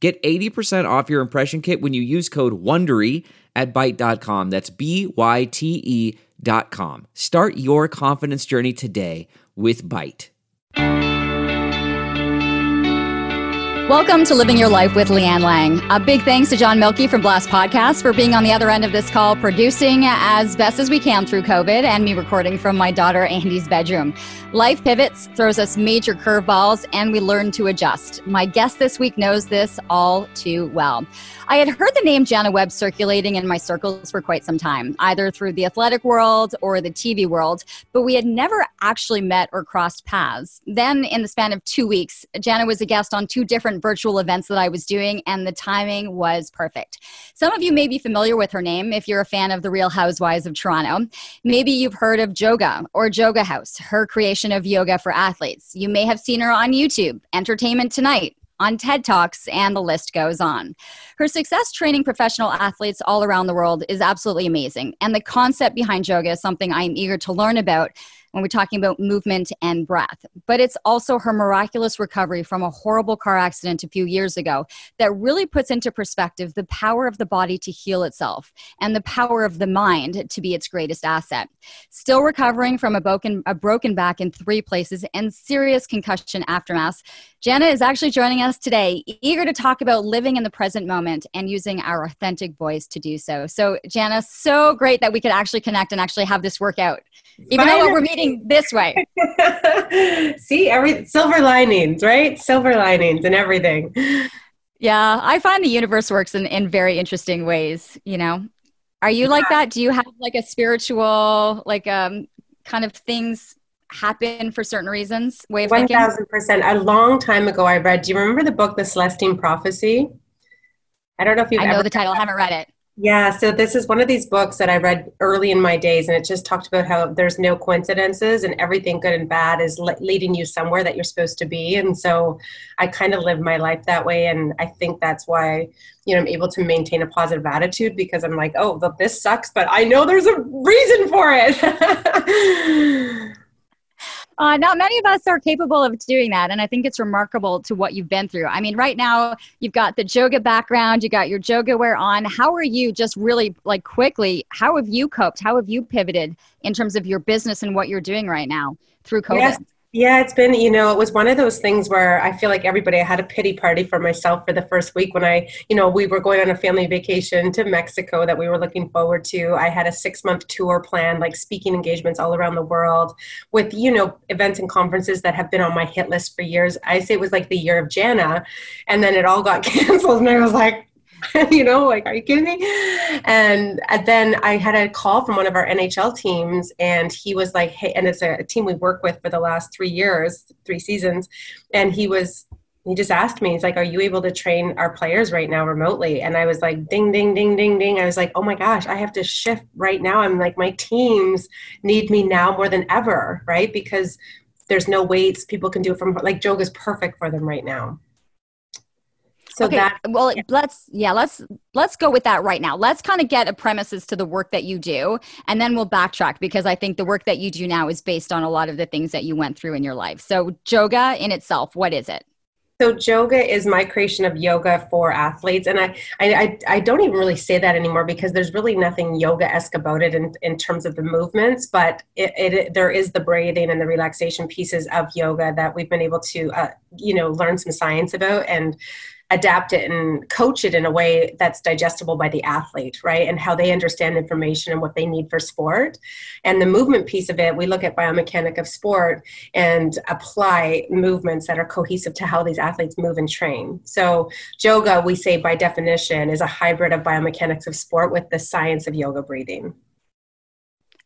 Get 80% off your impression kit when you use code WONDERY at Byte.com. That's B-Y-T-E dot com. Start your confidence journey today with Byte. Welcome to Living Your Life with Leanne Lang. A big thanks to John Milky from Blast Podcast for being on the other end of this call, producing as best as we can through COVID, and me recording from my daughter Andy's bedroom. Life pivots, throws us major curveballs, and we learn to adjust. My guest this week knows this all too well. I had heard the name Jana Webb circulating in my circles for quite some time, either through the athletic world or the TV world, but we had never actually met or crossed paths. Then, in the span of two weeks, Jana was a guest on two different virtual events that I was doing, and the timing was perfect. Some of you may be familiar with her name if you're a fan of The Real Housewives of Toronto. Maybe you've heard of Joga or Joga House, her creation of Joga for athletes. You may have seen her on YouTube, Entertainment Tonight, on TED Talks, and the list goes on. Her success training professional athletes all around the world is absolutely amazing. And the concept behind yoga is something I'm eager to learn about when we're talking about movement and breath. But it's also her miraculous recovery from a horrible car accident a few years ago that really puts into perspective the power of the body to heal itself and the power of the mind to be its greatest asset. Still recovering from a broken, a broken back in three places and serious concussion aftermath, Jana is actually joining us today, eager to talk about living in the present moment and using our authentic voice to do so. So, Jana, so great that we could actually connect and actually have this work out, even Finally. though we're meeting this way. See, every silver linings, right? Silver linings and everything. Yeah, I find the universe works in, in very interesting ways, you know. Are you yeah. like that? Do you have like a spiritual, like um kind of things happen for certain reasons way of 1000%. thinking? A long time ago I read, do you remember the book The Celestine Prophecy? I don't know if you I know the title, I haven't read it. Yeah, so this is one of these books that I read early in my days, and it just talked about how there's no coincidences and everything good and bad is le- leading you somewhere that you're supposed to be. And so I kind of live my life that way, and I think that's why you know I'm able to maintain a positive attitude because I'm like, oh, this sucks, but I know there's a reason for it. Uh, not many of us are capable of doing that. And I think it's remarkable to what you've been through. I mean, right now, you've got the yoga background, you got your yoga wear on. How are you just really like quickly? How have you coped? How have you pivoted in terms of your business and what you're doing right now through COVID? Yes. Yeah, it's been, you know, it was one of those things where I feel like everybody, I had a pity party for myself for the first week when I, you know, we were going on a family vacation to Mexico that we were looking forward to. I had a six month tour planned, like speaking engagements all around the world with, you know, events and conferences that have been on my hit list for years. I say it was like the year of Jana. And then it all got canceled. And I was like, you know, like, are you kidding me? And, and then I had a call from one of our NHL teams, and he was like, hey, and it's a, a team we work with for the last three years, three seasons. And he was, he just asked me, he's like, Are you able to train our players right now remotely? And I was like, Ding, ding, ding, ding, ding. I was like, Oh my gosh, I have to shift right now. I'm like, My teams need me now more than ever, right? Because there's no weights. People can do it from, like, yoga is perfect for them right now so okay. that well yeah. let's yeah let's let's go with that right now let's kind of get a premises to the work that you do and then we'll backtrack because i think the work that you do now is based on a lot of the things that you went through in your life so Joga in itself what is it so Joga is my creation of yoga for athletes, and I, I, I don't even really say that anymore because there's really nothing yoga-esque about it in, in terms of the movements. But it, it there is the breathing and the relaxation pieces of yoga that we've been able to, uh, you know, learn some science about and adapt it and coach it in a way that's digestible by the athlete, right? And how they understand information and what they need for sport. And the movement piece of it, we look at biomechanic of sport and apply movements that are cohesive to how these athletes move and train. So Joga, we say by definition, is a hybrid of biomechanics of sport with the science of yoga breathing.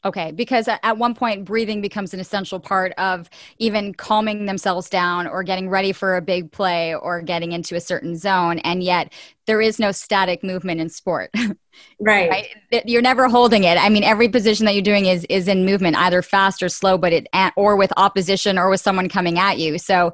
Okay, because at one point, breathing becomes an essential part of even calming themselves down or getting ready for a big play or getting into a certain zone. And yet, there is no static movement in sport. Right. right. You're never holding it. I mean, every position that you're doing is is in movement, either fast or slow, but it or with opposition or with someone coming at you. So,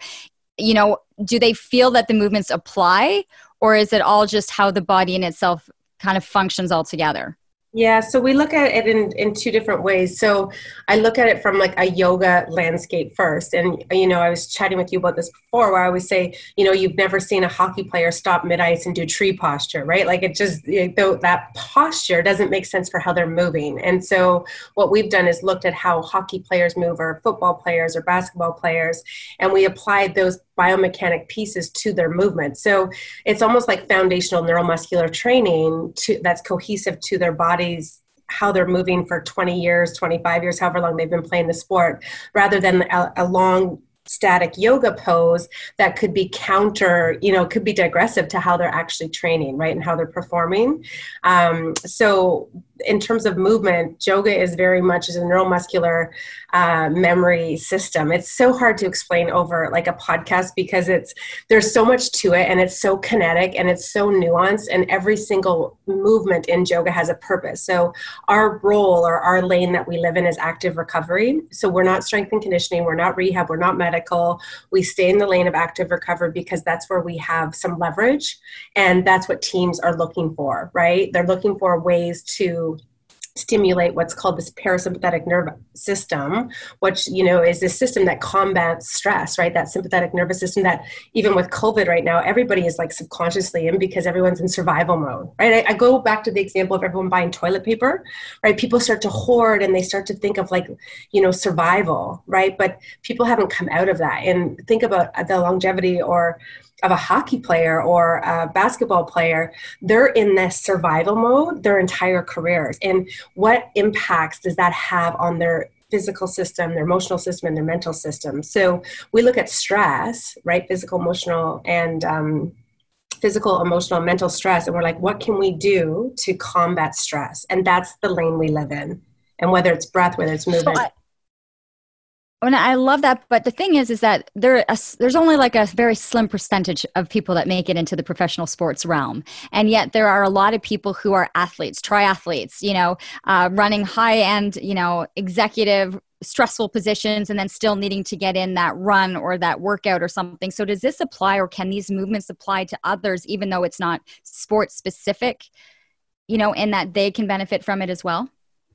you know, do they feel that the movements apply, or is it all just how the body in itself kind of functions all together? Yeah, so we look at it in, in two different ways. So I look at it from like a yoga landscape first. And, you know, I was chatting with you about this before where I always say, you know, you've never seen a hockey player stop mid ice and do tree posture, right? Like it just, though that posture doesn't make sense for how they're moving. And so what we've done is looked at how hockey players move or football players or basketball players, and we applied those biomechanic pieces to their movement. So it's almost like foundational neuromuscular training to, that's cohesive to their bodies how they're moving for 20 years, 25 years, however long they've been playing the sport, rather than a, a long static yoga pose that could be counter you know could be digressive to how they're actually training right and how they're performing um, so in terms of movement, Joga is very much as a neuromuscular uh, memory system. It's so hard to explain over like a podcast because it's there's so much to it and it's so kinetic and it's so nuanced and every single movement in Joga has a purpose. So our role or our lane that we live in is active recovery. So we're not strength and conditioning, we're not rehab, we're not medical. We stay in the lane of active recovery because that's where we have some leverage and that's what teams are looking for, right? They're looking for ways to stimulate what's called this parasympathetic nerve system which you know is this system that combats stress right? That sympathetic nervous system that even with covid right now everybody is like subconsciously in because everyone's in survival mode right? I, I, go back to the example of everyone buying toilet paper right? People start to hoard and they start to think of like you know survival right? But people haven't come out of that. And think about the longevity or of a hockey player or a basketball player, they're in this survival mode their entire careers. And what impacts does that have on their physical system, their emotional system, and their mental system? So we look at stress, right? Physical, emotional, and um, physical, emotional, mental stress. And we're like, what can we do to combat stress? And that's the lane we live in. And whether it's breath, whether it's movement. So I- and I love that, but the thing is, is that there a, there's only like a very slim percentage of people that make it into the professional sports realm, and yet there are a lot of people who are athletes, triathletes, you know, uh, running high end, you know, executive stressful positions, and then still needing to get in that run or that workout or something. So, does this apply, or can these movements apply to others, even though it's not sports specific? You know, in that they can benefit from it as well.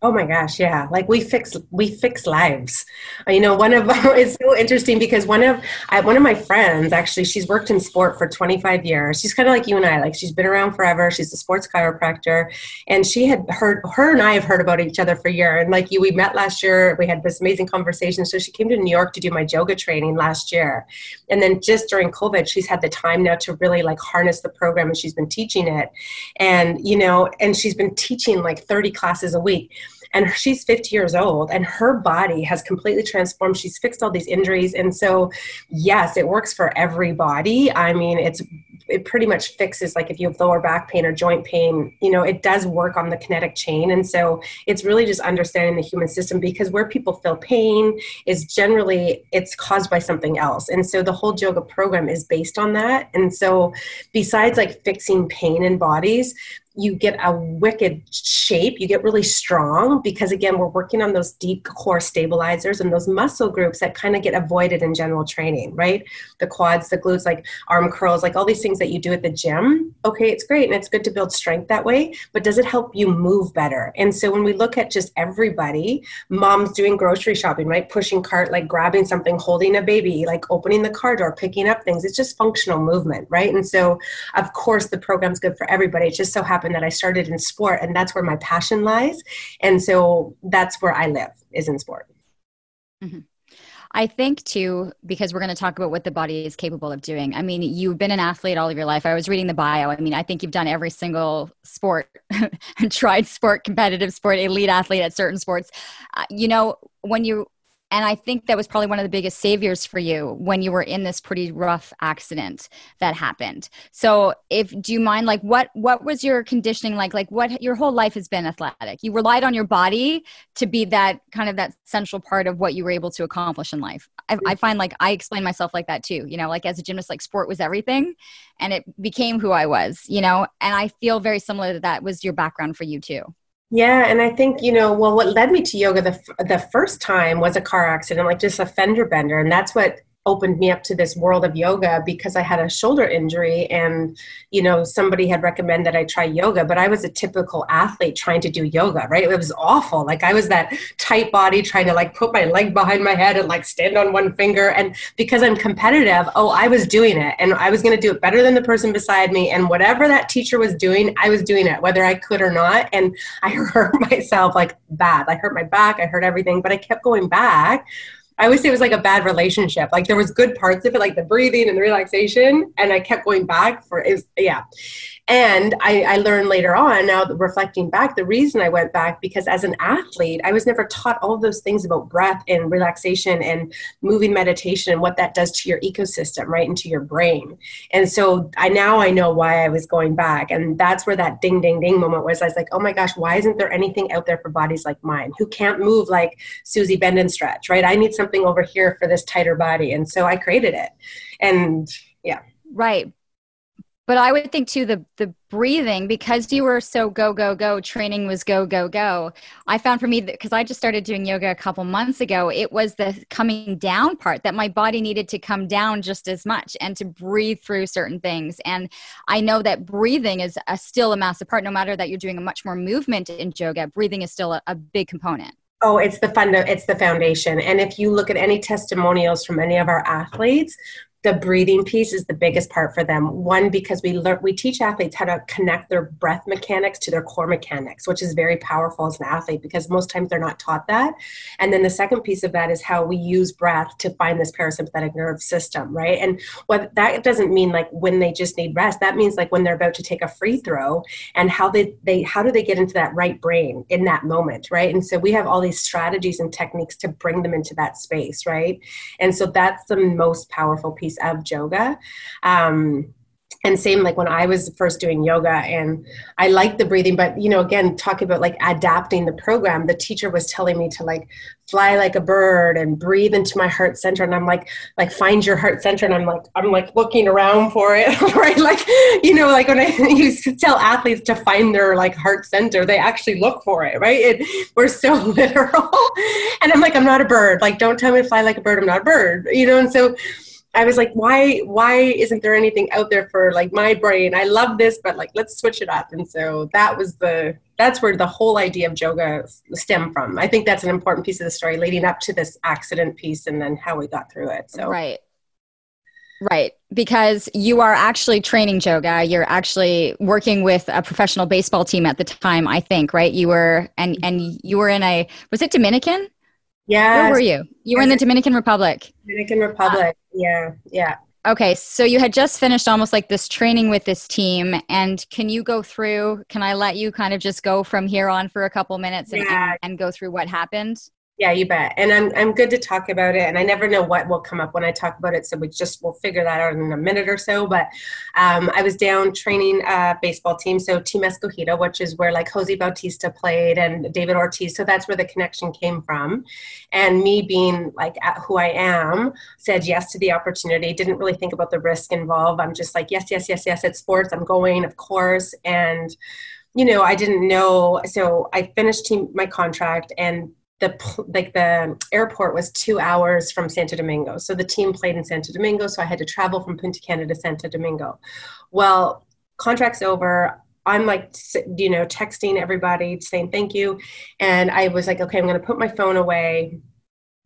Oh my gosh, yeah. Like we fix we fix lives. Uh, you know, one of it's so interesting because one of I, one of my friends actually she's worked in sport for 25 years. She's kind of like you and I. Like she's been around forever. She's a sports chiropractor and she had heard her and I have heard about each other for a year. And like you we met last year. We had this amazing conversation. So she came to New York to do my Joga training last year. And then just during COVID, she's had the time now to really like harness the program and she's been teaching it. And you know, and she's been teaching like 30 classes a week and she's 50 years old and her body has completely transformed. She's fixed all these injuries and so yes it works for everybody i mean it's it pretty much fixes like if you have lower back pain or joint pain you know it does work on the kinetic chain. And so it's really just understanding the human system because where people feel pain is generally it's caused by something else. And so the whole Joga program is based on that. And so besides like fixing pain in bodies you get a wicked shape you get really strong because again we're working on those deep core stabilizers and those muscle groups that kind of get avoided in general training right? The quads the glutes like arm curls like all these things that you do at the gym. Okay it's great and it's good to build strength that way but does it help you move better? And so when we look at just everybody moms doing grocery shopping right? Pushing cart like grabbing something holding a baby like opening the car door picking up things. It's just functional movement right? And so of course the program's good for everybody. It just so happens happened that I started in sport, and that's where my passion lies. And so that's where I live is in sport. Mm-hmm. I think too, because we're going to talk about what the body is capable of doing. I mean, you've been an athlete all of your life. I was reading the bio. I mean, I think you've done every single sport, and tried sport, competitive sport, elite athlete at certain sports. Uh, you know, when you and I think that was probably one of the biggest saviors for you when you were in this pretty rough accident that happened. So, if do you mind, like, what what was your conditioning like? Like, what your whole life has been athletic. You relied on your body to be that kind of that central part of what you were able to accomplish in life. I, I find like I explain myself like that too. You know, like as a gymnast, like sport was everything, and it became who I was. You know, and I feel very similar that that was your background for you too. Yeah, and I think you know, well, what led me to yoga the the first time was a car accident, like just a fender bender, and that's what opened me up to this world of yoga because I had a shoulder injury and you know somebody had recommended I try yoga but I was a typical athlete trying to do yoga right? It was awful. Like I was that tight body trying to like put my leg behind my head and like stand on one finger. And because I'm competitive oh I was doing it. And I was going to do it better than the person beside me. And whatever that teacher was doing I was doing it whether I could or not. And I hurt myself like bad. I hurt my back. I hurt everything. But I kept going back I always say it was like a bad relationship. Like there was good parts of it, like the breathing and the relaxation, and I kept going back for it. Was, yeah, and I, I learned later on, now reflecting back, the reason I went back because as an athlete, I was never taught all of those things about breath and relaxation and moving meditation and what that does to your ecosystem, right, into your brain. And so I now I know why I was going back, and that's where that ding ding ding moment was. I was like, oh my gosh, why isn't there anything out there for bodies like mine who can't move like Susie Bend and Stretch, right? I need something over here for this tighter body, and so I created it, and yeah. Right but i would think too the the breathing because you were so go go go training was go go go i found for me because i just started doing yoga a couple months ago it was the coming down part that my body needed to come down just as much and to breathe through certain things and i know that breathing is a, still a massive part no matter that you're doing a much more movement in Joga breathing is still a, a big component Oh, it's the fund. It's the foundation. And if you look at any testimonials from any of our athletes, the breathing piece is the biggest part for them. One, because we learn we teach athletes how to connect their breath mechanics to their core mechanics, which is very powerful as an athlete because most times they're not taught that. And then the second piece of that is how we use breath to find this parasympathetic nerve system, right? And what that doesn't mean like when they just need rest. That means like when they're about to take a free throw and how they they how do they get into that right brain in that moment, right? And so we have all these strategies and techniques to bring them into that space, right? And so that's the most powerful piece piece of Joga. Um, and same like when i was first doing yoga and i liked the breathing but you know again talking about like adapting the program. The teacher was telling me to like fly like a bird and breathe into my heart center and i'm like like find your heart center and i'm like i'm like looking around for it right? Like you know like when i to tell athletes to find their like heart center they actually look for it right? It, we're so literal. And i'm like i'm not a bird. Like don't tell me to fly like a bird. I'm not a bird you know? And so I was like, why why isn't there anything out there for like my brain? I love this, but like let's switch it up. And so that was the that's where the whole idea of Joga stemmed from. I think that's an important piece of the story leading up to this accident piece and then how we got through it. So Right. Right, because you are actually training Joga. You're actually working with a professional baseball team at the time, I think, right? You were and and you were in a was it Dominican? Yeah. Where were you? You were in the Dominican Republic. Dominican Republic. Yeah. Yeah. Okay, so you had just finished almost like this training with this team, and can you go through? Can I let you kind of just go from here on for a couple minutes yeah. and, and go through what happened? Yeah, you bet. And I'm I'm good to talk about it. And I never know what will come up when I talk about it, so we just we'll figure that out in a minute or so. But um, I was down training a baseball team, so Team Escogido, which is where like Jose Bautista played and David Ortiz. So that's where the connection came from. And me being like who I am, said yes to the opportunity. Didn't really think about the risk involved. I'm just like yes, yes, yes, yes. It's sports. I'm going, of course. And you know, I didn't know. So I finished team, my contract and the like the airport was two hours from Santo Domingo. So the team played in Santo Domingo, so I had to travel from Punta Cana to Santo Domingo. Well, contract's over. I'm like, you know, texting everybody saying thank you, and I was like, okay, I'm going to put my phone away.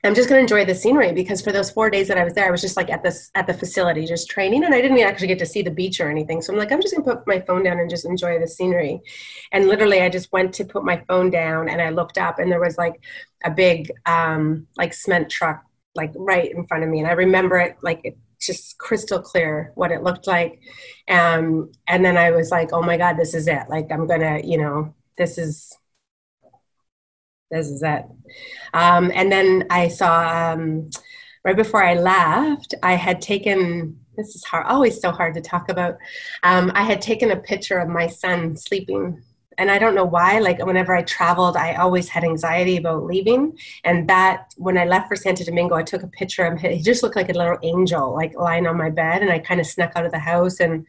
I'm just going to enjoy the scenery because for those four days that I was there, I was just like at this at the facility, just training, and I didn't actually get to see the beach or anything. So I'm like, I'm just going to put my phone down and just enjoy the scenery. And literally, I just went to put my phone down, and I looked up, and there was like a big um, like cement truck like right in front of me, and I remember it like it just crystal clear what it looked like. Um, and then I was like, oh my god, this is it! Like I'm gonna, you know, this is this is it. Um, and then I saw um, right before I left, I had taken this is hard, always so hard to talk about. Um, I had taken a picture of my son sleeping. And I don't know why, like whenever I traveled, I always had anxiety about leaving. And that, when I left for Santo Domingo, I took a picture of him. He just looked like a little angel, like lying on my bed. And I kind of snuck out of the house and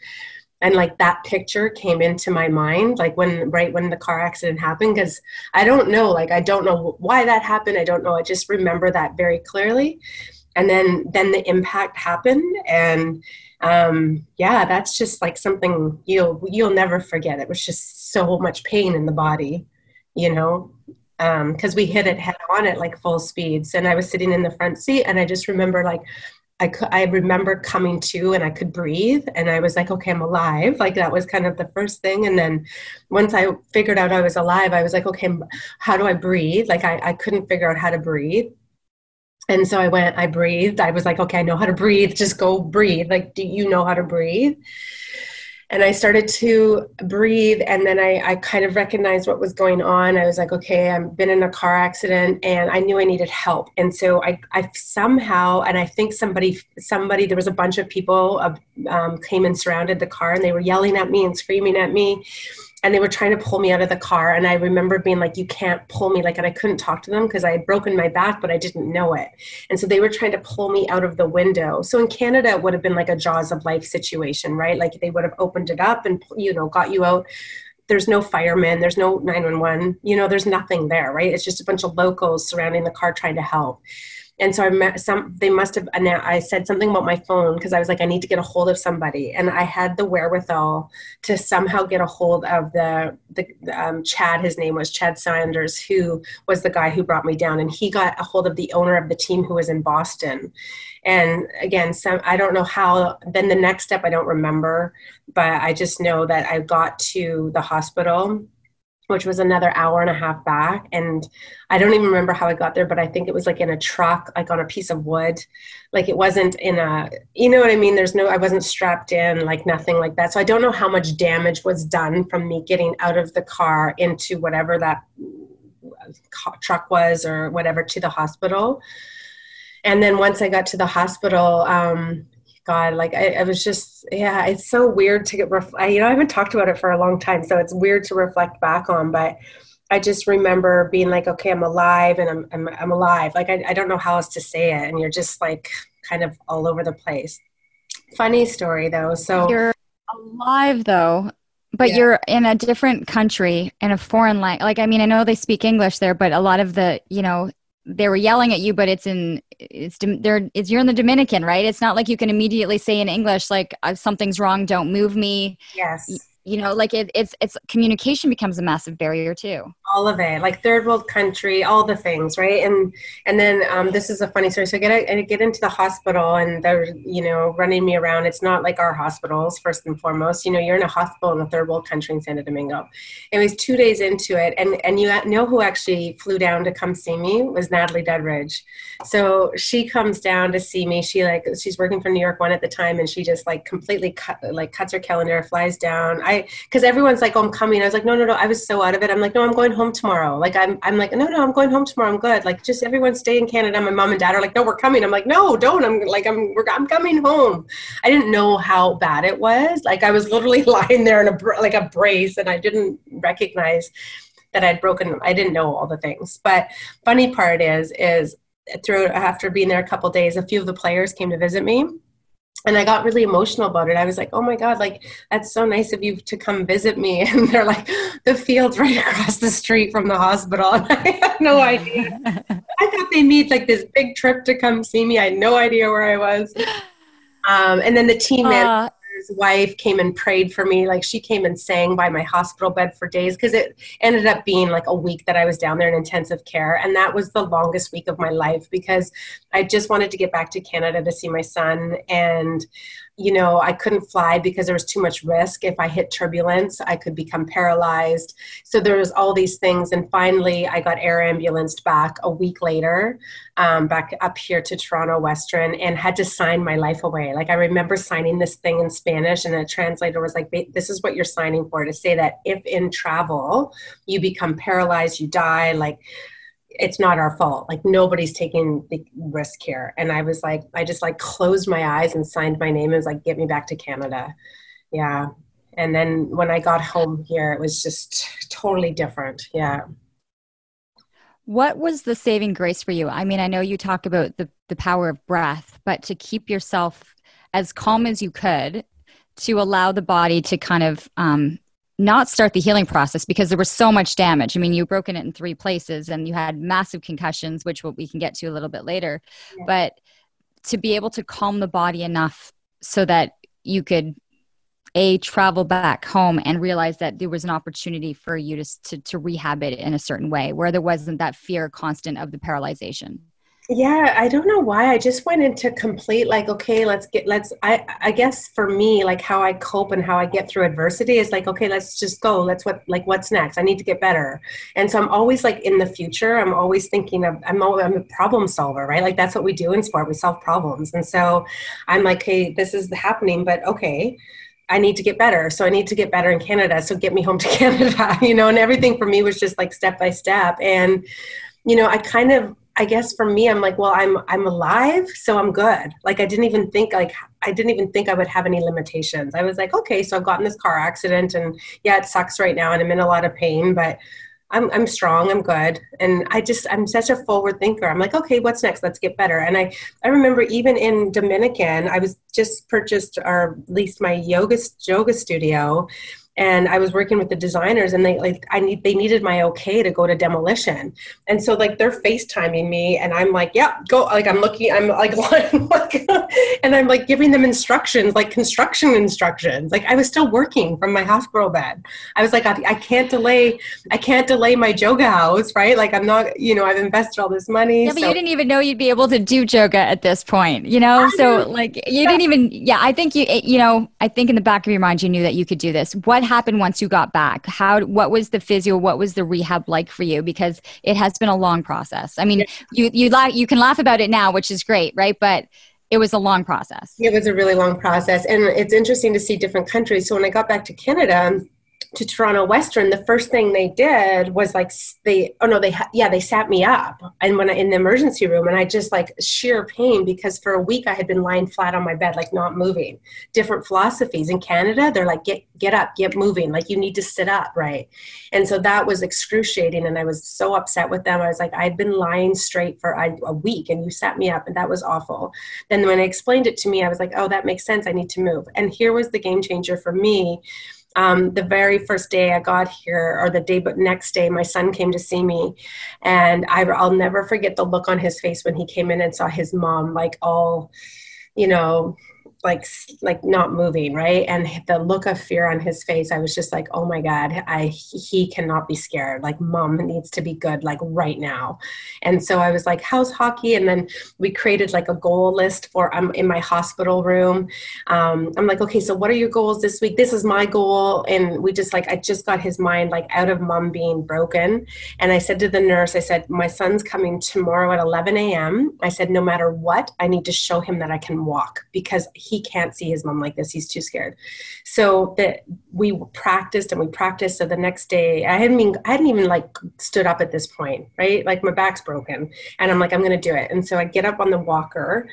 and like that picture came into my mind like when right when the car accident happened because i don't know like i don't know why that happened i don't know i just remember that very clearly. And then then the impact happened and um yeah that's just like something you'll you'll never forget. It was just so much pain in the body you know because um, we hit it head on at like full speeds. And i was sitting in the front seat and i just remember like I I remember coming to and I could breathe and I was like, okay, I'm alive. Like that was kind of the first thing. And then once I figured out I was alive, I was like, okay, how do I breathe? Like I, I couldn't figure out how to breathe. And so I went, I breathed. I was like, okay, I know how to breathe. Just go breathe. Like, do you know how to breathe? And I started to breathe and then I, I kind of recognized what was going on. I was like, okay, I've been in a car accident and I knew I needed help. And so I, I somehow, and I think somebody, somebody, there was a bunch of people uh, um, came and surrounded the car and they were yelling at me and screaming at me and they were trying to pull me out of the car and i remember being like you can't pull me like and i couldn't talk to them because i had broken my back but i didn't know it. And so they were trying to pull me out of the window. So in canada it would have been like a jaws of life situation right? Like they would have opened it up and you know got you out. There's no firemen there's no 911 you know there's nothing there right? It's just a bunch of locals surrounding the car trying to help and so I met some. They must have. I said something about my phone because I was like, I need to get a hold of somebody, and I had the wherewithal to somehow get a hold of the the um, Chad. His name was Chad Sanders, who was the guy who brought me down, and he got a hold of the owner of the team who was in Boston. And again, some I don't know how. Then the next step I don't remember, but I just know that I got to the hospital which was another hour and a half back. And I don't even remember how I got there, but I think it was like in a truck, like on a piece of wood. Like it wasn't in a, you know what I mean? There's no, I wasn't strapped in, like nothing like that. So I don't know how much damage was done from me getting out of the car into whatever that truck was or whatever to the hospital. And then once I got to the hospital, um, God, like I, I, was just, yeah, it's so weird to get, ref- I, you know, I haven't talked about it for a long time, so it's weird to reflect back on, but I just remember being like, okay, I'm alive and I'm, I'm, I'm alive. Like, I, I don't know how else to say it. And you're just like kind of all over the place. Funny story though. So you're alive though, but yeah. you're in a different country in a foreign language. Like, I mean, I know they speak English there, but a lot of the, you know, they were yelling at you, but it's in it's there. It's you're in the Dominican, right? It's not like you can immediately say in English like uh, something's wrong, don't move me. Yes you know like it, it's it's communication becomes a massive barrier too all of it like third world country all the things right? And and then um, this is a funny story. So I get I get into the hospital and they're you know running me around. It's not like our hospitals first and foremost. You know you're in a hospital in a third world country in Santo Domingo. It was two days into it and and you know who actually flew down to come see me was Natalie Dudridge so she comes down to see me. She like she's working for New York One at the time and she just like completely cut like cuts her calendar flies down. I because everyone's like, oh, I'm coming. I was like, no, no, no. I was so out of it. I'm like, no, I'm going home tomorrow. Like, I'm, I'm like, no, no, I'm going home tomorrow. I'm good. Like, just everyone stay in Canada. My mom and dad are like, no, we're coming. I'm like, no, don't. I'm like, I'm, we're, I'm coming home. I didn't know how bad it was. Like, I was literally lying there in a like a brace, and I didn't recognize that I'd broken. I didn't know all the things. But funny part is, is through after being there a couple days, a few of the players came to visit me and I got really emotional about it. I was like, "Oh my god, like that's so nice of you to come visit me." And they're like, "The field's right across the street from the hospital." And I had no idea. I thought they made like this big trip to come see me. I had no idea where I was. Um, and then the team uh, man wife came and prayed for me. Like she came and sang by my hospital bed for days because it ended up being like a week that I was down there in intensive care. And that was the longest week of my life because I just wanted to get back to Canada to see my son. And you know, I couldn't fly because there was too much risk. If I hit turbulence, I could become paralyzed. So there was all these things. And finally, I got air ambulanced back a week later, um, back up here to Toronto Western, and had to sign my life away. Like I remember signing this thing in Spanish, and a translator was like, "This is what you're signing for to say that if in travel you become paralyzed, you die, like." It's not our fault. Like nobody's taking the risk here. And I was like, I just like closed my eyes and signed my name and was like, get me back to Canada. Yeah. And then when I got home here, it was just totally different. Yeah. What was the saving grace for you? I mean, I know you talk about the, the power of breath, but to keep yourself as calm as you could to allow the body to kind of um, not start the healing process because there was so much damage. I mean, you broken it in three places and you had massive concussions, which we can get to a little bit later. Yeah. But to be able to calm the body enough so that you could a travel back home and realize that there was an opportunity for you to, to, to rehab it in a certain way where there wasn't that fear constant of the paralyzation yeah i don't know why i just went into complete like okay let's get let's i i guess for me like how i cope and how i get through adversity is like okay let's just go let's what like what's next i need to get better and so i'm always like in the future i'm always thinking of i'm, always, I'm a problem solver right like that's what we do in sport we solve problems and so i'm like hey this is happening but okay I need to get better. So I need to get better in Canada. So get me home to Canada, you know, and everything for me was just like step by step. And, you know, I kind of I guess for me, I'm like, well, I'm I'm alive, so I'm good. Like I didn't even think like I didn't even think I would have any limitations. I was like, okay, so I've gotten this car accident, and yeah, it sucks right now, and I'm in a lot of pain, but I'm I'm strong, I'm good, and I just I'm such a forward thinker. I'm like, okay, what's next? Let's get better. And I I remember even in Dominican, I was just purchased or leased my yoga yoga studio, and I was working with the designers and they like I need they needed my okay to go to demolition. And so like they're FaceTiming me and I'm like, yeah, go like I'm looking I'm like and I'm like giving them instructions, like construction instructions. Like I was still working from my hospital bed. I was like, I, I can't delay I can't delay my Joga house, right? Like I'm not, you know, I've invested all this money. Yeah, but so. you didn't even know you'd be able to do yoga at this point, you know? I so know. like you yeah. didn't even yeah, I think you you know, I think in the back of your mind you knew that you could do this. What happened once you got back? How what was the physio? What was the rehab like for you? Because it has been a long process. I mean, you you la- you can laugh about it now, which is great, right? But it was a long process. It was a really long process, and it's interesting to see different countries. So when I got back to Canada, to Toronto Western, the first thing they did was like they oh no they yeah they sat me up and when I in the emergency room and I just like sheer pain because for a week I had been lying flat on my bed like not moving. Different philosophies in Canada they're like get get up get moving like you need to sit up right, and so that was excruciating and I was so upset with them. I was like I've been lying straight for a week and you sat me up and that was awful. Then when I explained it to me I was like oh that makes sense I need to move and here was the game changer for me um, the very first day I got here, or the day but next day, my son came to see me, and I, I'll never forget the look on his face when he came in and saw his mom, like all, you know, like like not moving right? And the look of fear on his face i was just like oh my god i he cannot be scared. Like mom needs to be good like right now. And so i was like how's hockey and then we created like a goal list for i'm um, in my hospital room. Um, i'm like okay so what are your goals this week? This is my goal and we just like i just got his mind like out of mom being broken. And i said to the nurse i said my son's coming tomorrow at 11 a.m i said no matter what i need to show him that i can walk because he can't see his mom like this. He's too scared. So that we practiced and we practiced. So the next day, I hadn't even I hadn't even like stood up at this point, right? Like my back's broken, and I'm like I'm gonna do it. And so I get up on the walker.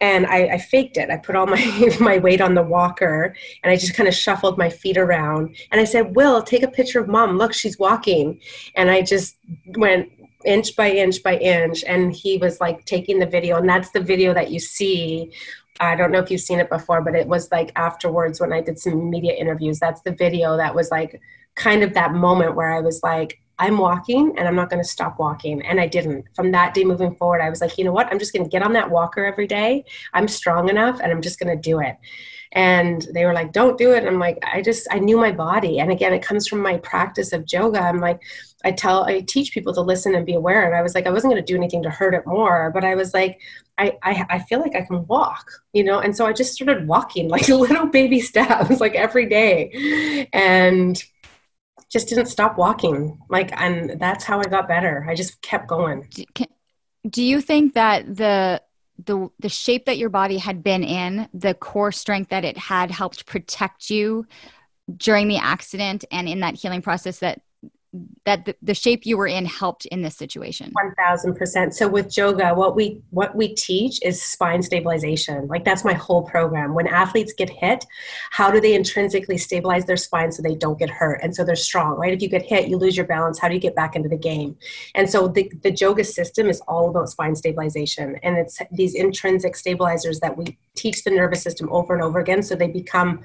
And I, I faked it. I put all my my weight on the walker, and I just kind of shuffled my feet around. And I said, "Will, take a picture of mom. Look, she's walking." And I just went inch by inch by inch and he was like taking the video and that's the video that you see I don't know if you've seen it before, but it was like afterwards when I did some media interviews. That's the video that was like kind of that moment where I was like, I'm walking and I'm not going to stop walking. And I didn't. From that day moving forward, I was like, you know what? I'm just going to get on that walker every day. I'm strong enough and I'm just going to do it. And they were like, don't do it. And I'm like, I just, I knew my body. And again, it comes from my practice of yoga. I'm like, I tell, I teach people to listen and be aware. And I was like, I wasn't going to do anything to hurt it more, but I was like, I, I, I feel like I can walk, you know? And so I just started walking like little baby steps, like every day. And just didn't stop walking. Like, and that's how I got better. I just kept going. Do you think that the, the the shape that your body had been in, the core strength that it had helped protect you during the accident and in that healing process that that the, the, shape you were in helped in this situation? 1000% so with Joga what we what we teach is spine stabilization. Like that's my whole program. When athletes get hit how do they intrinsically stabilize their spine so they don't get hurt? And so they're strong right? If you get hit you lose your balance. How do you get back into the game? And so the, the Joga system is all about spine stabilization. And it's these intrinsic stabilizers that we teach the nervous system over and over again so they become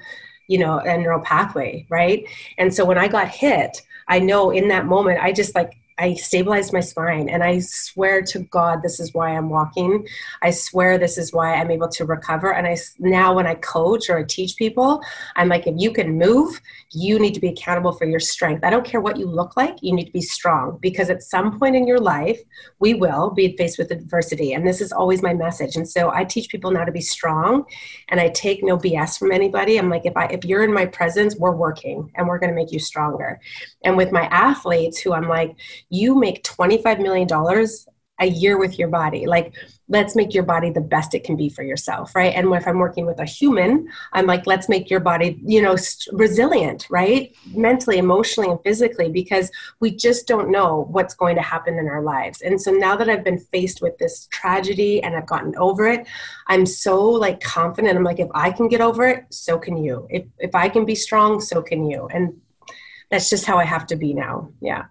you know a neural pathway right? And so when i got hit I know in that moment, I just like, I stabilized my spine and I swear to God, this is why I'm walking. I swear this is why I'm able to recover. And I now, when I coach or I teach people, I'm like, if you can move, you need to be accountable for your strength. I don't care what you look like, you need to be strong because at some point in your life, we will be faced with adversity. And this is always my message. And so I teach people now to be strong and I take no BS from anybody. I'm like, if I if you're in my presence, we're working and we're gonna make you stronger. And with my athletes who I'm like, you make $25 million a year with your body. Like, let's make your body the best it can be for yourself, right? And if I'm working with a human, I'm like, let's make your body, you know, resilient, right? Mentally, emotionally, and physically, because we just don't know what's going to happen in our lives. And so now that I've been faced with this tragedy and I've gotten over it, I'm so like confident. I'm like, if I can get over it, so can you. If if I can be strong, so can you. And that's just how I have to be now. Yeah.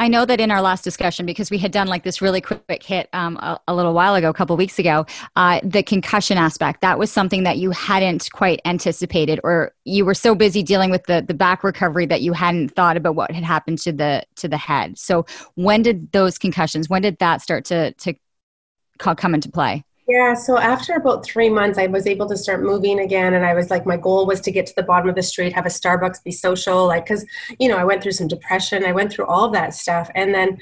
I know that in our last discussion, because we had done like this really quick hit um, a, a, little while ago, a couple weeks ago, uh, the concussion aspect that was something that you hadn't quite anticipated, or you were so busy dealing with the the back recovery that you hadn't thought about what had happened to the to the head. So when did those concussions? When did that start to to come into play? Yeah, so after about three months, I was able to start moving again. And I was like, my goal was to get to the bottom of the street, have a Starbucks, be social. Like, because, you know, I went through some depression, I went through all that stuff. And then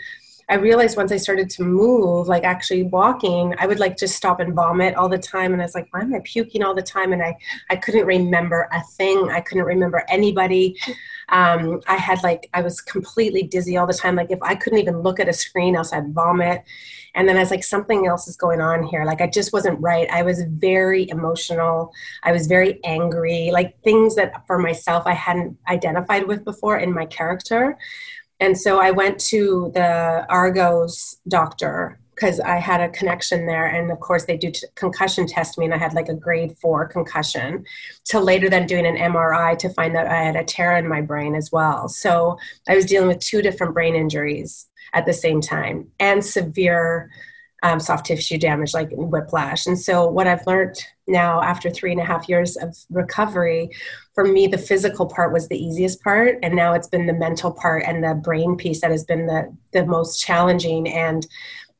I realized once I started to move, like actually walking, I would like just stop and vomit all the time. And I was like, why am I puking all the time? And I, I couldn't remember a thing. I couldn't remember anybody. Um, I had like, I was completely dizzy all the time. Like if I couldn't even look at a screen else, I'd vomit and then i was like something else is going on here like i just wasn't right i was very emotional i was very angry like things that for myself i hadn't identified with before in my character and so i went to the argos doctor because I had a connection there. And of course, they do t- concussion test me, and I had like a grade four concussion. To later then doing an MRI to find that I had a tear in my brain as well. So I was dealing with two different brain injuries at the same time and severe um, soft tissue damage like whiplash. And so, what I've learned now after three and a half years of recovery, for me, the physical part was the easiest part. And now it's been the mental part and the brain piece that has been the, the most challenging. And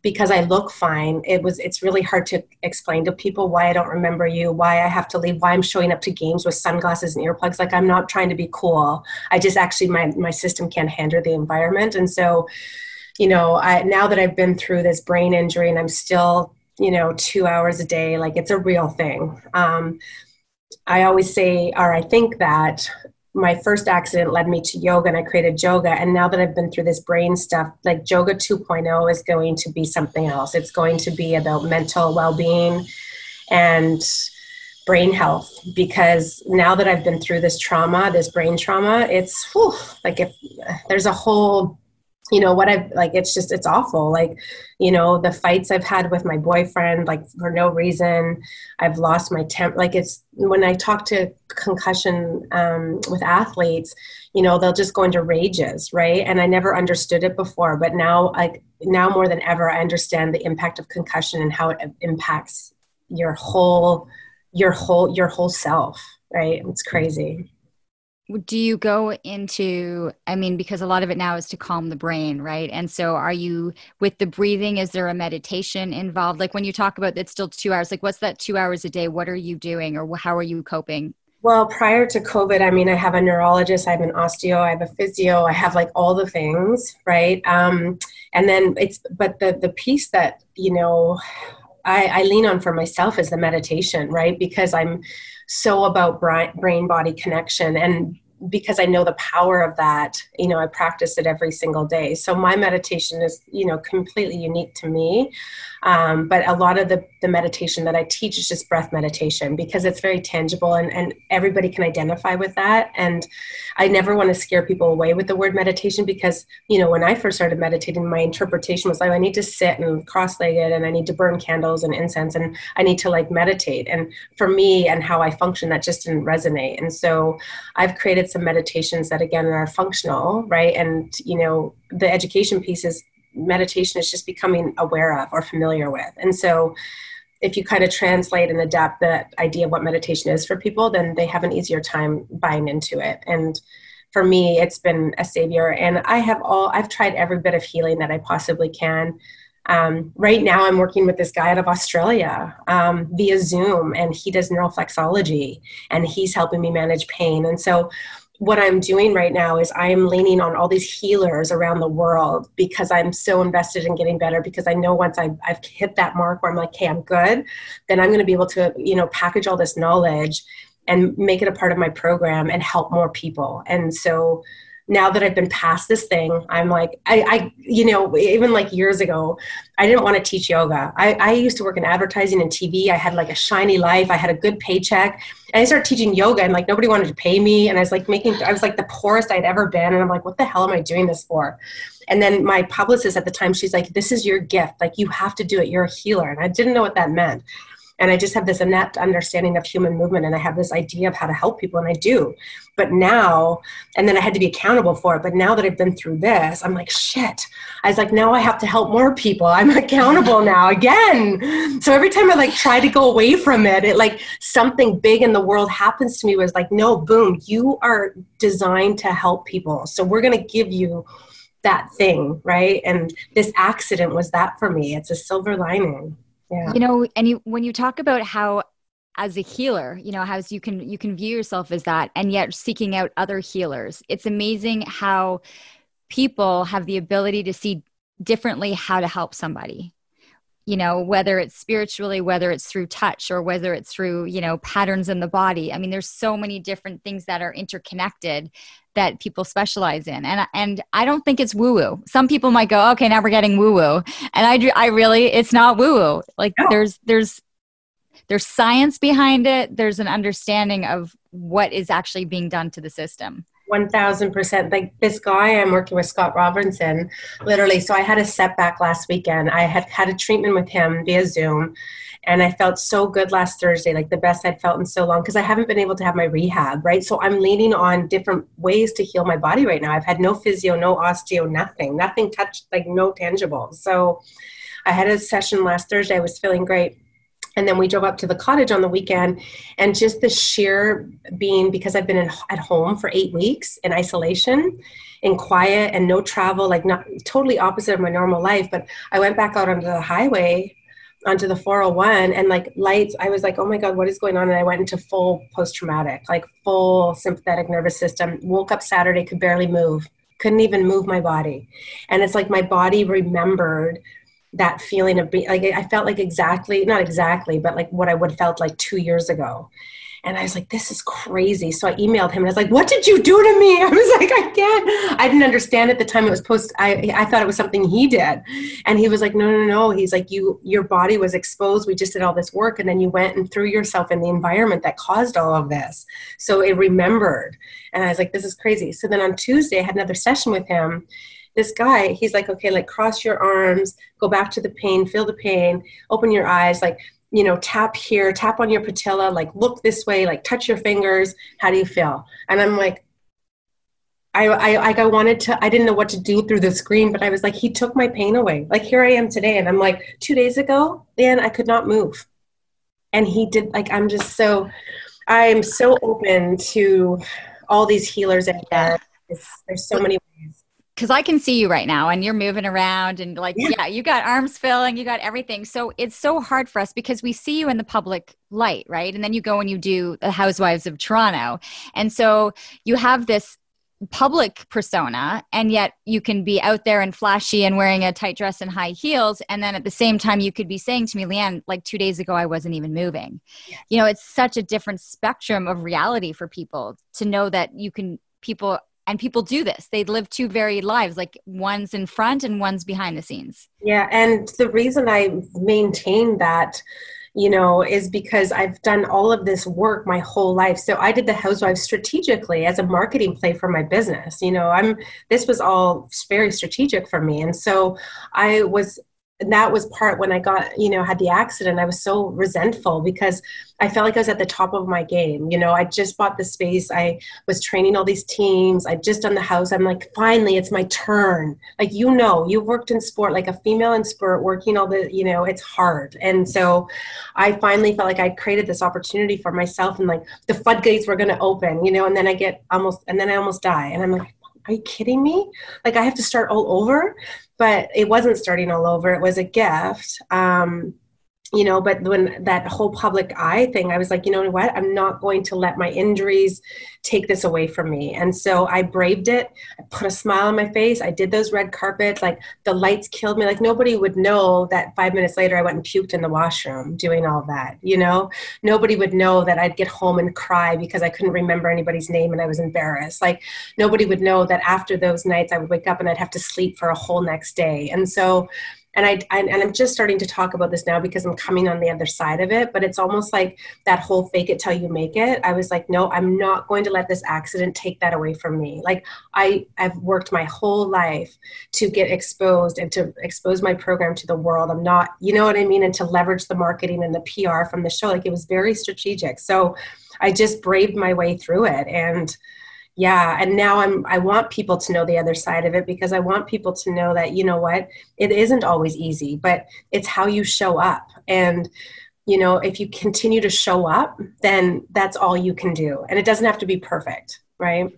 because I look fine, it was it's really hard to explain to people why I don't remember you, why I have to leave, why I'm showing up to games with sunglasses and earplugs. Like I'm not trying to be cool. I just actually my my system can't handle the environment. And so you know, I, now that I've been through this brain injury and I'm still, you know, two hours a day, like it's a real thing. Um, I always say, or I think that my first accident led me to yoga and I created Joga. And now that I've been through this brain stuff, like Joga 2.0 is going to be something else. It's going to be about mental well being and brain health because now that I've been through this trauma, this brain trauma, it's whew, like if there's a whole you know what i've like it's just it's awful. Like you know the fights i've had with my boyfriend like for no reason. I've lost my temp like it's when i talk to concussion um, with athletes you know they'll just go into rages right? And i never understood it before but now like now more than ever i understand the impact of concussion and how it impacts your whole your whole your whole self right? It's crazy do you go into i mean because a lot of it now is to calm the brain right? And so are you with the breathing is there a meditation involved? Like when you talk about it's still two hours like what's that two hours a day? What are you doing or how are you coping? Well prior to covid i mean i have a neurologist i have an osteo i have a physio i have like all the things right? Um, and then it's but the the piece that you know I, I lean on for myself is the meditation right? Because i'm so about brain body connection. And because I know the power of that, you know, I practice it every single day. So my meditation is, you know, completely unique to me. Um, but a lot of the, the meditation that I teach is just breath meditation because it's very tangible and, and everybody can identify with that. And I never want to scare people away with the word meditation because, you know, when I first started meditating, my interpretation was like, I need to sit and cross legged and I need to burn candles and incense and I need to like meditate. And for me and how I function, that just didn't resonate. And so I've created some meditations that again are functional, right? And, you know, the education piece is meditation is just becoming aware of or familiar with. And so if you kind of translate and adapt the idea of what meditation is for people, then they have an easier time buying into it. And for me, it's been a savior. And I have all, I've tried every bit of healing that I possibly can. Um, right now, I'm working with this guy out of Australia um, via Zoom, and he does neuroflexology, and he's helping me manage pain. And so, what I'm doing right now is I'm leaning on all these healers around the world because I'm so invested in getting better because I know once I've, I've hit that mark where I'm like, hey, I'm good, then I'm going to be able to, you know, package all this knowledge and make it a part of my program and help more people. And so now that I've been past this thing, I'm like, I, I, you know, even like years ago, I didn't want to teach yoga. I, I used to work in advertising and TV. I had like a shiny life. I had a good paycheck. And I started teaching yoga and like nobody wanted to pay me. And I was like making, I was like the poorest I'd ever been. And I'm like, what the hell am I doing this for? And then my publicist at the time, she's like, this is your gift. Like you have to do it. You're a healer. And I didn't know what that meant and i just have this innate understanding of human movement and i have this idea of how to help people and i do. But now and then i had to be accountable for it. But now that i've been through this i'm like shit. I was like now i have to help more people. I'm accountable now again. So every time i like try to go away from it it like something big in the world happens to me was like no boom you are designed to help people. So we're going to give you that thing right? And this accident was that for me. It's a silver lining yeah. you know and you when you talk about how as a healer you know how you can you can view yourself as that and yet seeking out other healers it's amazing how people have the ability to see differently how to help somebody you know whether it's spiritually whether it's through touch or whether it's through you know patterns in the body i mean there's so many different things that are interconnected that people specialize in. And and i don't think it's woo woo some people might go okay now we're getting woo woo and i i really it's not woo woo like no. there's there's there's science behind it. There's an understanding of what is actually being done to the system. 1000% like this guy i'm working with scott robinson literally. So i had a setback last weekend. I had had a treatment with him via zoom and i felt so good last thursday like the best i'd felt in so long because i haven't been able to have my rehab right? So i'm leaning on different ways to heal my body right now. I've had no physio no osteo nothing nothing touched like no tangible so i had a session last thursday i was feeling great. And then we drove up to the cottage on the weekend and just the sheer being because i've been in, at home for eight weeks in isolation in quiet and no travel like not totally opposite of my normal life but i went back out onto the highway onto the 401 and like lights i was like oh my god what is going on? And i went into full post-traumatic like full sympathetic nervous system woke up saturday could barely move couldn't even move my body. And it's like my body remembered that feeling of being like I felt like exactly not exactly but like what I would have felt like two years ago and I was like this is crazy. So I emailed him and I was like what did you do to me? I was like I can't I didn't understand at the time it was post I I thought it was something he did. And he was like no no no. He's like you your body was exposed. We just did all this work and then you went and threw yourself in the environment that caused all of this. So it remembered. And I was like this is crazy. So then on Tuesday I had another session with him. This guy, he's like, okay, like cross your arms, go back to the pain, feel the pain, open your eyes, like, you know, tap here, tap on your patella, like look this way, like touch your fingers. How do you feel? And I'm like, I, I, like I wanted to, I didn't know what to do through the screen, but I was like, he took my pain away. Like here I am today. And I'm like, two days ago, man, I could not move. And he did, like, I'm just so, I'm so open to all these healers out there. there's so many because I can see you right now and you're moving around and like, yeah. yeah. you got arms filling, you got everything. So it's so hard for us because we see you in the public light, right? And then you go and you do the Housewives of Toronto. And so you have this public persona and yet you can be out there and flashy and wearing a tight dress and high heels and then at the same time you could be saying to me leanne like two days ago i wasn't even moving you know it's such a different spectrum of reality for people to know that you can people and people do this they live two varied lives like one's in front and one's behind the scenes yeah and the reason i maintain that you know, is because I've done all of this work my whole life. So I did the housewives strategically as a marketing play for my business. You know, I'm this was all very strategic for me. And so I was that was part when I got, you know, had the accident, I was so resentful because I felt like I was at the top of my game. You know, I just bought the space. I was training all these teams. I just done the house. I'm like, finally, it's my turn. Like, you know, you've worked in sport, like a female in sport, working all the, you know, it's hard. And so I finally felt like I created this opportunity for myself and like the floodgates were going to open, you know, and then I get almost, and then I almost die. And I'm like, are you kidding me? Like I have to start all over? But it wasn't starting all over. It was a gift. Um, you know but when that whole public eye thing i was like you know what? I'm not going to let my injuries take this away from me. And so i braved it. I put a smile on my face. I did those red carpets. Like the lights killed me. Like nobody would know that five minutes later i went and puked in the washroom doing all that you know? Nobody would know that i'd get home and cry because i couldn't remember anybody's name and i was embarrassed. Like nobody would know that after those nights i would wake up and i'd have to sleep for a whole next day. And so and I, and i'm just starting to talk about this now because i'm coming on the other side of it but it's almost like that whole fake it till you make it. I was like no i'm not going to let this accident take that away from me. Like i i've worked my whole life to get exposed and to expose my program to the world. I'm not you know what i mean? And to leverage the marketing and the pr from the show. Like it was very strategic. So i just braved my way through it. And yeah and now i'm i want people to know the other side of it because i want people to know that you know what it isn't always easy but it's how you show up. And you know if you continue to show up then that's all you can do. And it doesn't have to be perfect right?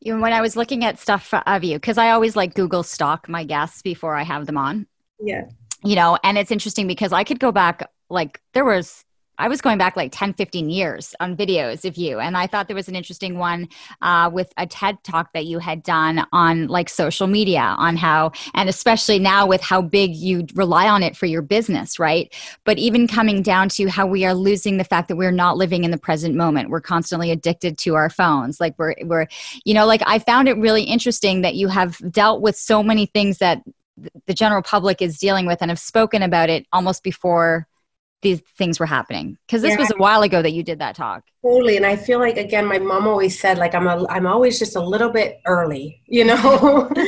You know, when i was looking at stuff of you because i always like google stalk my guests before i have them on. Yeah. You know and it's interesting because i could go back like there was I was going back like 10, 15 years on videos of you. And I thought there was an interesting one uh, with a TED talk that you had done on like social media, on how, and especially now with how big you rely on it for your business, right? But even coming down to how we are losing the fact that we're not living in the present moment. We're constantly addicted to our phones. Like we're, we're, you know, like I found it really interesting that you have dealt with so many things that the general public is dealing with and have spoken about it almost before these things were happening. Because this yeah. was a while ago that you did that talk. Totally and i feel like again my mom always said like i'm a i'm always just a little bit early you know?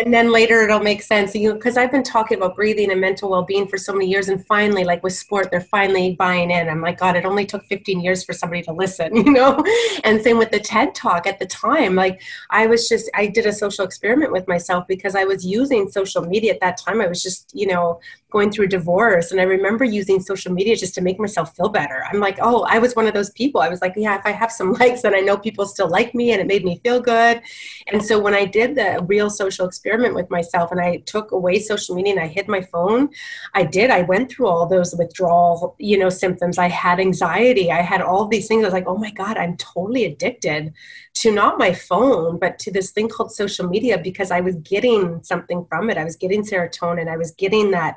And then later it'll make sense. You know, because i've been talking about breathing and mental well-being for so many years and finally like with sport they're finally buying in. I'm like god it only took 15 years for somebody to listen you know? And same with the ted talk at the time. Like i was just i did a social experiment with myself because i was using social media at that time. I was just you know going through a divorce and i remember using social media just to make myself feel better. I'm like oh i was one of those people. I was like yeah if i have some likes then i know people still like me and it made me feel good. And so when i did the real social experiment with myself and i took away social media and i hid my phone i did. I went through all those withdrawal you know symptoms. I had anxiety. I had all these things. I was like oh my god i'm totally addicted to not my phone, but to this thing called social media because I was getting something from it. I was getting serotonin. I was getting that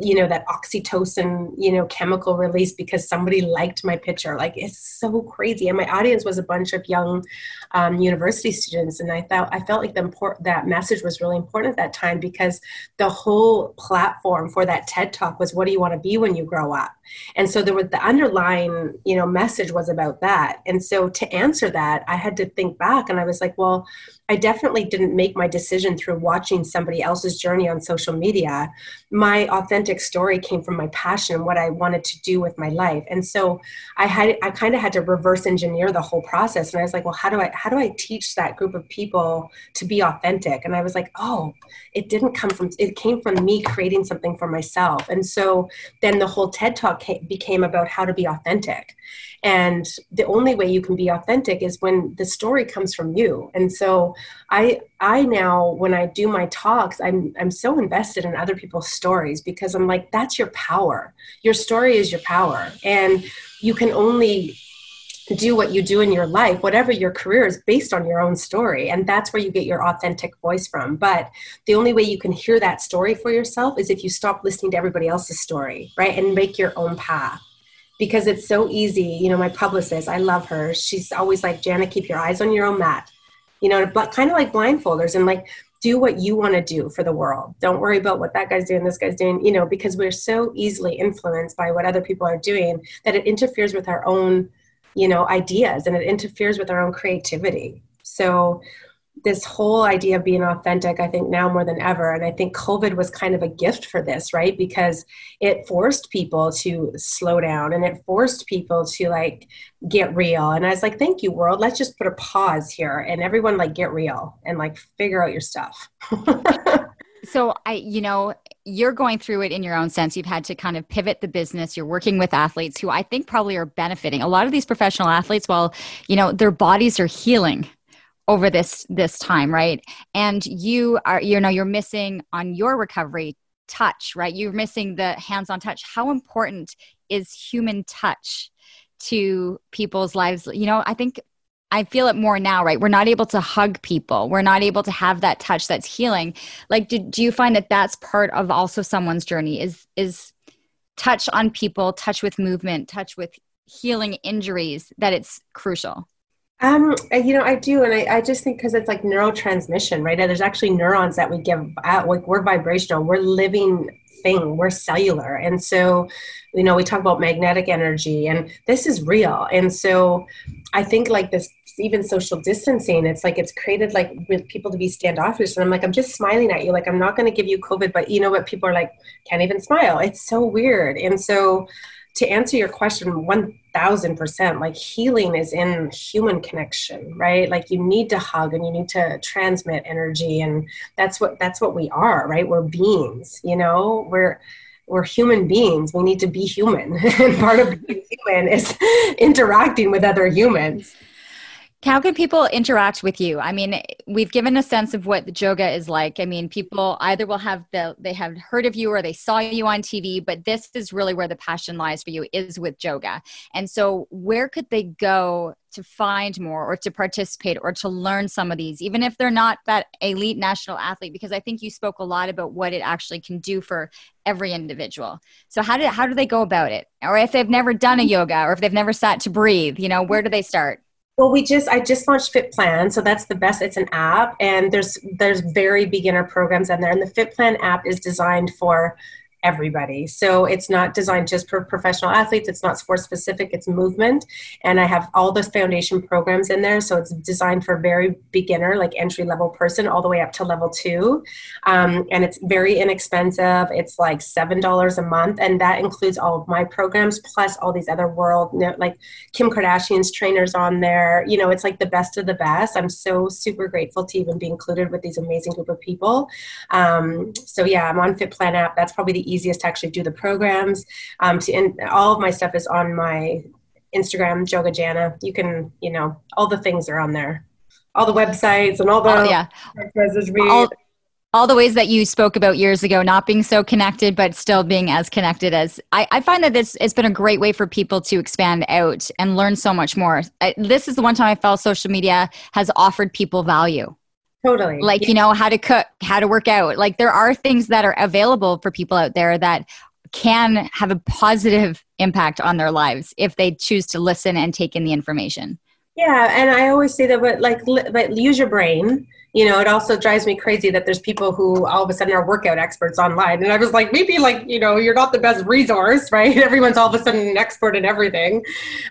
you know that oxytocin you know chemical release because somebody liked my picture. Like it's so crazy. And my audience was a bunch of young um, university students. And i thought i felt like the import, that message was really important at that time because the whole platform for that ted talk was what do you want to be when you grow up? And so there was the underlying you know message was about that. And so to answer that i had to think back and i was like well I definitely didn't make my decision through watching somebody else's journey on social media. My authentic story came from my passion what I wanted to do with my life. And so I had I kind of had to reverse engineer the whole process. And I was like, well, how do I how do I teach that group of people to be authentic? And I was like, oh, it didn't come from it came from me creating something for myself. And so then the whole TED talk came, became about how to be authentic. And the only way you can be authentic is when the story comes from you. And so I I now when I do my talks, I'm I'm so invested in other people's stories because I'm like, that's your power. Your story is your power. And you can only do what you do in your life, whatever your career is based on your own story. And that's where you get your authentic voice from. But the only way you can hear that story for yourself is if you stop listening to everybody else's story, right? And make your own path because it's so easy. You know, my publicist, I love her. She's always like, Jana, keep your eyes on your own mat. You know, kind of like blindfolders and like do what you want to do for the world. Don't worry about what that guy's doing, this guy's doing, you know, because we're so easily influenced by what other people are doing that it interferes with our own, you know, ideas and it interferes with our own creativity. So this whole idea of being authentic, I think now more than ever, and I think COVID was kind of a gift for this, right? Because it forced people to slow down and it forced people to like get real. And I was like, thank you, world. Let's just put a pause here and everyone like get real and like figure out your stuff. so I, you know, you're going through it in your own sense. You've had to kind of pivot the business. You're working with athletes who I think probably are benefiting. A lot of these professional athletes, well, you know, their bodies are healing over this this time right and you are you know you're missing on your recovery touch right you're missing the hands-on touch how important is human touch to people's lives you know i think I feel it more now, right? We're not able to hug people. We're not able to have that touch that's healing. Like, do, do you find that that's part of also someone's journey? Is is touch on people, touch with movement, touch with healing injuries? That it's crucial. Um, you know, I do, and I, I just think because it's like neurotransmission, right? And there's actually neurons that we give out. Like we're vibrational, we're living thing, we're cellular, and so you know we talk about magnetic energy, and this is real. And so I think like this, even social distancing, it's like it's created like with people to be standoffish, and I'm like, I'm just smiling at you, like I'm not going to give you COVID, but you know what? People are like, can't even smile. It's so weird, and so to answer your question 1000% like healing is in human connection right? Like you need to hug and you need to transmit energy and that's what that's what we are right? We're beings you know? We're we're human beings. We need to be human and part of being human is interacting with other humans how can people interact with you? I mean, we've given a sense of what the yoga is like. I mean, people either will have the they have heard of you or they saw you on TV, but this is really where the passion lies for you is with yoga. And so, where could they go to find more or to participate or to learn some of these, even if they're not that elite national athlete? Because I think you spoke a lot about what it actually can do for every individual. So, how do how do they go about it? Or if they've never done a yoga or if they've never sat to breathe, you know, where do they start? Well, we just I just launched Fitplan, so that's the best. It's an app, and there's there's very beginner programs in there, and the Fitplan app is designed for everybody. So it's not designed just for professional athletes. It's not sports specific. It's movement, and I have all those foundation programs in there. So it's designed for very beginner, like entry level person, all the way up to level two, um, and it's very inexpensive. It's like seven dollars a month, and that includes all of my programs plus all these other world, like Kim Kardashian's trainers on there. You know, it's like the best of the best. I'm so super grateful to even be included with these amazing group of people. Um, so yeah, I'm on Fitplan app. That's probably the easiest to actually do the programs. Um, to, and all of my stuff is on my Instagram, Yoga Jana. You can, you know, all the things are on there, all the websites and all the oh, yeah. All, all the ways that you spoke about years ago, not being so connected, but still being as connected as I, I find that this has been a great way for people to expand out and learn so much more. I, this is the one time I felt social media has offered people value. Totally. Like, yeah. you know, how to cook, how to work out. Like, there are things that are available for people out there that can have a positive impact on their lives if they choose to listen and take in the information. Yeah, and I always say that, but like, but use your brain you know, it also drives me crazy that there's people who all of a sudden are workout experts online. And I was like, maybe like, you know, you're not the best resource, right? Everyone's all of a sudden an expert in everything.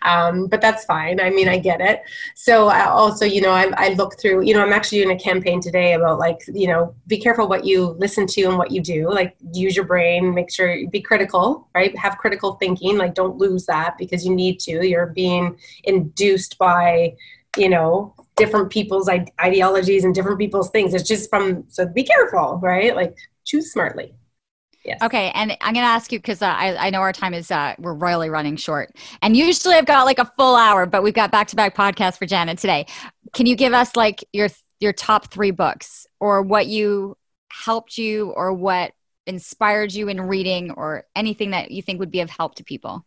Um, but that's fine. I mean, I get it. So I also, you know, I, I look through, you know, I'm actually doing a campaign today about like, you know, be careful what you listen to and what you do. Like use your brain, make sure you be critical, right? Have critical thinking. Like don't lose that because you need to. You're being induced by, you know, different people's ideologies and different people's things. It's just from, so be careful, right? Like choose smartly. Yes. Okay, and I'm going to ask you because uh, I, I know our time is uh, we're royally running short, and usually I've got like a full hour, but we've got back to back podcasts for Jana today. Can you give us like your your top three books, or what you helped you, or what inspired you in reading, or anything that you think would be of help to people?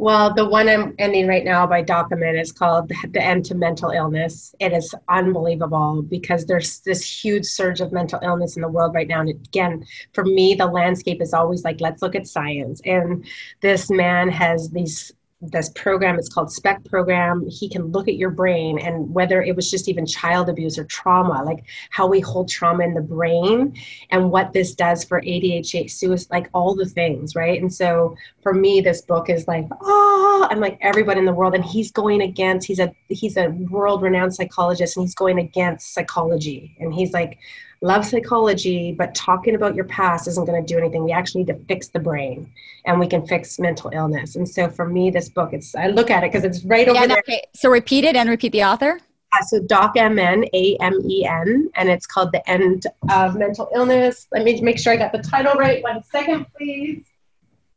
Well, the one I'm ending right now by Doc Amen is called The End to Mental Illness. It is unbelievable because there's this huge surge of mental illness in the world right now. And again, for me, the landscape is always like, let's look at science. And this man has these this program it's called SPECT program. He can look at your brain and whether it was just even child abuse or trauma like how we hold trauma in the brain and what this does for adhd suicide like all the things right? And so for me this book is like ah, oh i'm like everybody in the world and he's going against he's a he's a world renowned psychologist and he's going against psychology. And he's like love psychology, but talking about your past isn't going to do anything. We actually need to fix the brain and we can fix mental illness. And so for me, this book, it's, I look at it because it's right over there. Okay. So repeat it and repeat the author. Uh, so Doc Amen, A-M-E-N, and it's called The End of Mental Illness. Let me make sure I got the title right. One second, please.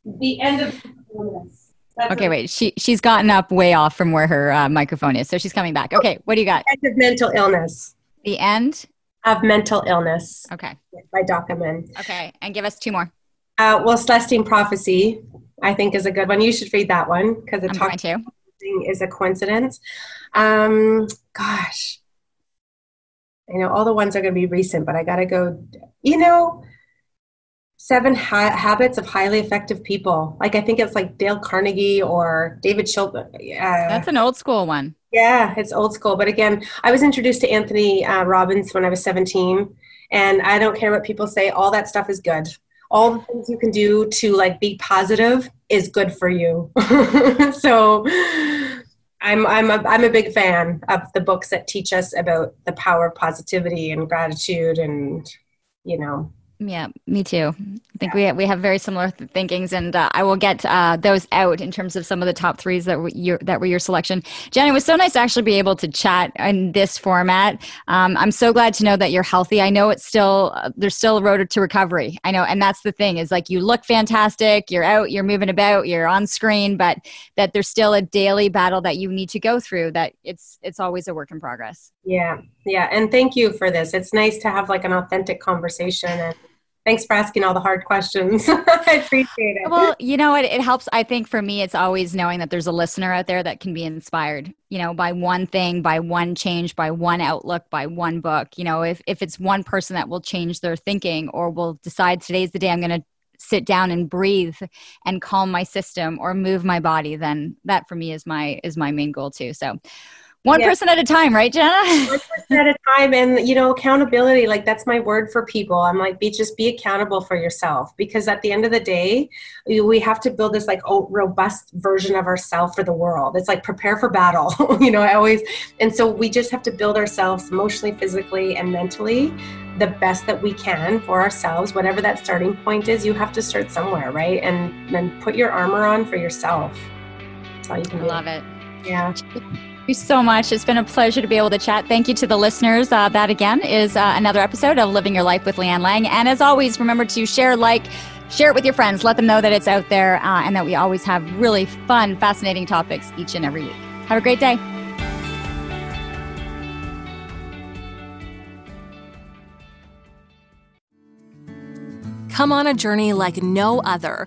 The End of Illness. That's okay, wait. She she's gotten up way off from where her uh, microphone is, so she's coming back. Okay, what do you got? End of mental illness. The end of mental illness. Okay. By Doc Amen. Okay, and give us two more. Uh, well, Celestine Prophecy, I think, is a good one. You should read that one because it talks to. is a coincidence. Um, gosh, I know all the ones are going to be recent, but I got to go. You know, Seven ha- Habits of Highly Effective People. Like I think it's like Dale Carnegie or David Chilton. Uh, That's an old school one. Yeah, it's old school. But again, I was introduced to Anthony uh, Robbins when I was 17, and I don't care what people say. All that stuff is good. All the things you can do to like be positive is good for you. so I'm I'm a I'm a big fan of the books that teach us about the power of positivity and gratitude and you know yeah, me too. I think we we have very similar th- thinkings, and uh, I will get uh, those out in terms of some of the top threes that were your that were your selection. Jen, it was so nice to actually be able to chat in this format. Um, I'm so glad to know that you're healthy. I know it's still uh, there's still a road to recovery. I know, and that's the thing is like you look fantastic, you're out, you're moving about, you're on screen, but that there's still a daily battle that you need to go through. That it's it's always a work in progress. Yeah, yeah, and thank you for this. It's nice to have like an authentic conversation and thanks for asking all the hard questions. I appreciate it. Well, you know, it, it helps. I think for me, it's always knowing that there's a listener out there that can be inspired, you know, by one thing, by one change, by one outlook, by one book. You know, if, if it's one person that will change their thinking or will decide today's the day I'm going to sit down and breathe and calm my system or move my body, then that for me is my, is my main goal too. So, one yeah. person at a time right jenna? One person at a time and you know accountability like that's my word for people. I'm like be just be accountable for yourself because at the end of the day we have to build this like oh, robust version of ourselves for the world. It's like prepare for battle you know i always and so we just have to build ourselves emotionally physically and mentally the best that we can for ourselves. Whatever that starting point is you have to start somewhere right? And then put your armor on for yourself. That's all you can I love it. Yeah you so much. It's been a pleasure to be able to chat. Thank you to the listeners. Uh, that again is uh, another episode of Living Your Life with Leanne Lang. And as always, remember to share, like, share it with your friends. Let them know that it's out there uh, and that we always have really fun, fascinating topics each and every week. Have a great day. Come on a journey like no other